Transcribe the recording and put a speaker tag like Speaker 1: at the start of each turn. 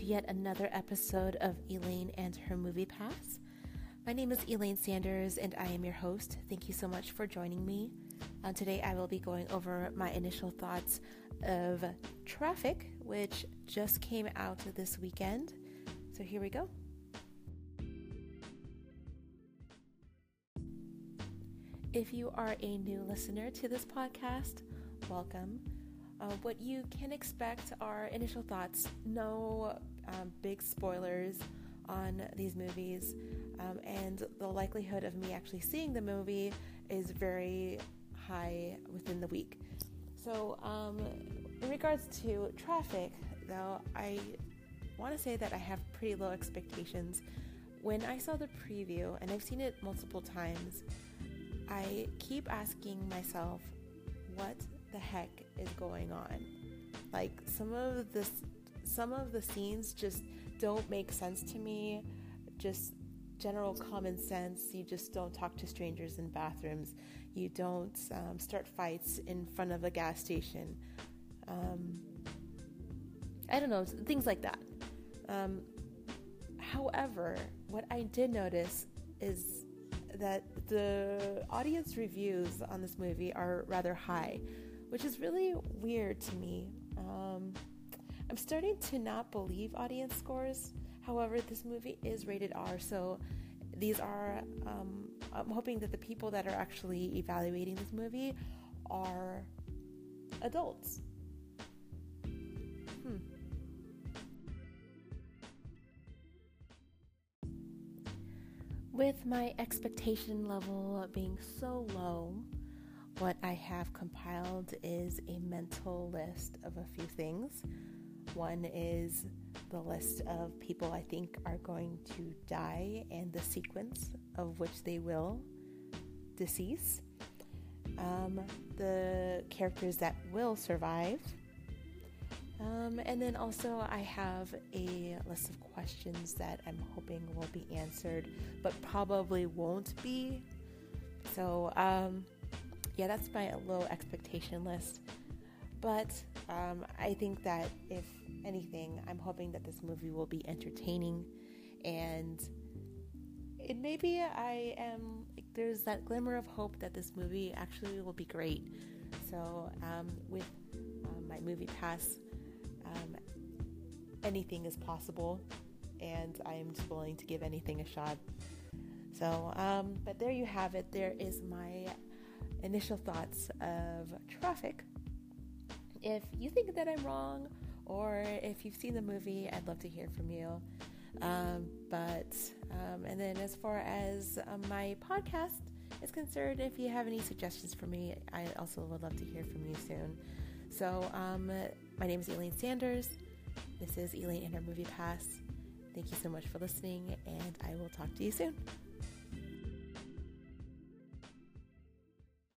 Speaker 1: yet another episode of Elaine and her movie pass. My name is Elaine Sanders and I am your host. Thank you so much for joining me. Uh, today I will be going over my initial thoughts of Traffik, which just came out this weekend. So here we go. If you are a new listener to this podcast, welcome. Uh, what you can expect are initial thoughts, no um, big spoilers on these movies, um, and the likelihood of me actually seeing the movie is very high within the week. So, um, in regards to Traffik, though, I want to say that I have pretty low expectations. When I saw the preview, and I've seen it multiple times, I keep asking myself, heck is going on? Like some of this some of the scenes just don't make sense to me. Just general common sense. You just don't talk to strangers in bathrooms. You don't um, start fights in front of a gas station. Um, I don't know, things like that. Um, however, what I did notice is that the audience reviews on this movie are rather high which is really weird to me. Um, I'm starting to not believe audience scores. However, this movie is rated R, so these are. Um, I'm hoping that the people that are actually evaluating this movie are adults. Hmm. With my expectation level being so low, what I have compiled is a mental list of a few things. One is the list of people I think are going to die and the sequence of which they will decease. Um, the characters that will survive. Um, and then also, I have a list of questions that I'm hoping will be answered, but probably won't be. So, um, yeah, that's my low expectation list. But um, I think that if anything, I'm hoping that this movie will be entertaining and it maybe I am there's that glimmer of hope that this movie actually will be great. So um, with um, my movie pass, um, anything is possible, and I'm just willing to give anything a shot. So, um, but there you have it. There is my initial thoughts of Traffik. If you think that I'm wrong, or if you've seen the movie, I'd love to hear from you. Um, but, um, and then as far as um, my podcast is concerned, if you have any suggestions for me, I also would love to hear from you soon. So, um, my name is Elaine Sanders. This is Elaine and her Movie Pass. Thank you so much for listening, and I will talk to you soon.